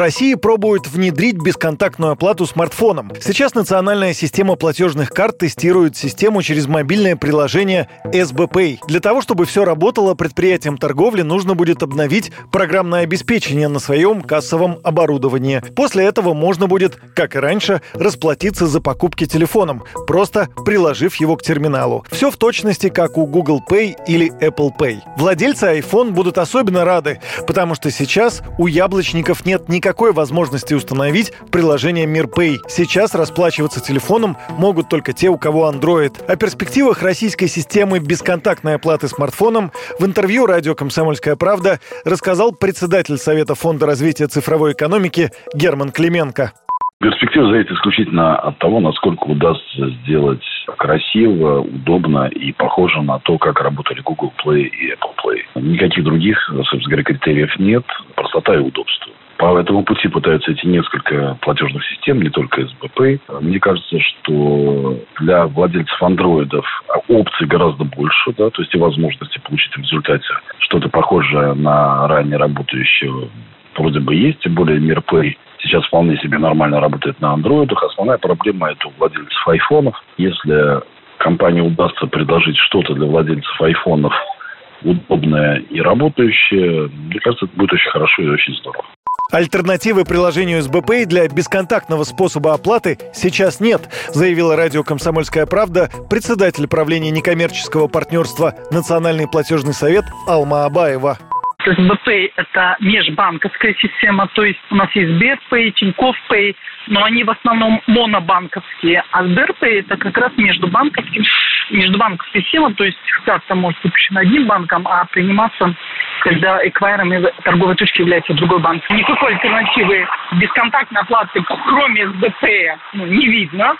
России пробуют внедрить бесконтактную оплату смартфоном. Сейчас национальная система платежных карт тестирует систему через мобильное приложение SBPay. Для того, чтобы все работало, предприятиям торговли нужно будет обновить программное обеспечение на своем кассовом оборудовании. После этого можно будет, как и раньше, расплатиться за покупки телефоном, просто приложив его к терминалу. Все в точности, как у Google Pay или Apple Pay. Владельцы iPhone будут особенно рады, потому что сейчас у яблочников нет никаких никакой возможности установить приложение MirPay. Сейчас расплачиваться телефоном могут только те, у кого Android. О перспективах российской системы бесконтактной оплаты смартфоном в интервью радио «Комсомольская правда» рассказал председатель Совета фонда развития цифровой экономики Герман Клименко. Перспектива зависит исключительно от того, насколько удастся сделать красиво, удобно и похоже на то, как работали Google Play и Apple Play. Никаких других, собственно говоря, критериев нет. Простота и удобство. По этому пути пытаются идти несколько платежных систем, не только СБП. Мне кажется, что для владельцев андроидов опций гораздо больше, да, то есть и возможности получить в результате что-то похожее на ранее работающее вроде бы есть, тем более MirPlay сейчас вполне себе нормально работает на андроидах. Основная проблема это у владельцев айфонов. Если компании удастся предложить что-то для владельцев айфонов удобное и работающее, мне кажется, это будет очень хорошо и очень здорово. Альтернативы приложению СБП для бесконтактного способа оплаты сейчас нет, заявила радио «Комсомольская правда» председатель правления некоммерческого партнерства «Национальный платежный совет» Алма Абаева. СБП – это межбанковская система, то есть у нас есть Сберпэй, Тинькофф Пэй, но они в основном монобанковские, а Сберпэй – это как раз междубанковская система, то есть карта может выпущена одним банком, а приниматься когда эквайром из торговой точки является другой банк. Никакой альтернативы бесконтактной оплаты, кроме СБП, ну, не видно.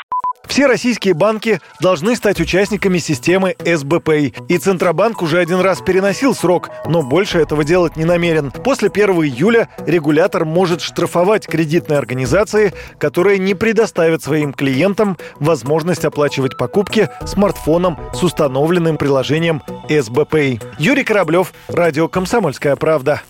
Все российские банки должны стать участниками системы СБП. И Центробанк уже один раз переносил срок, но больше этого делать не намерен. После 1 июля регулятор может штрафовать кредитные организации, которые не предоставят своим клиентам возможность оплачивать покупки смартфоном с установленным приложением СБП. Юрий Кораблев, Радио «Комсомольская правда».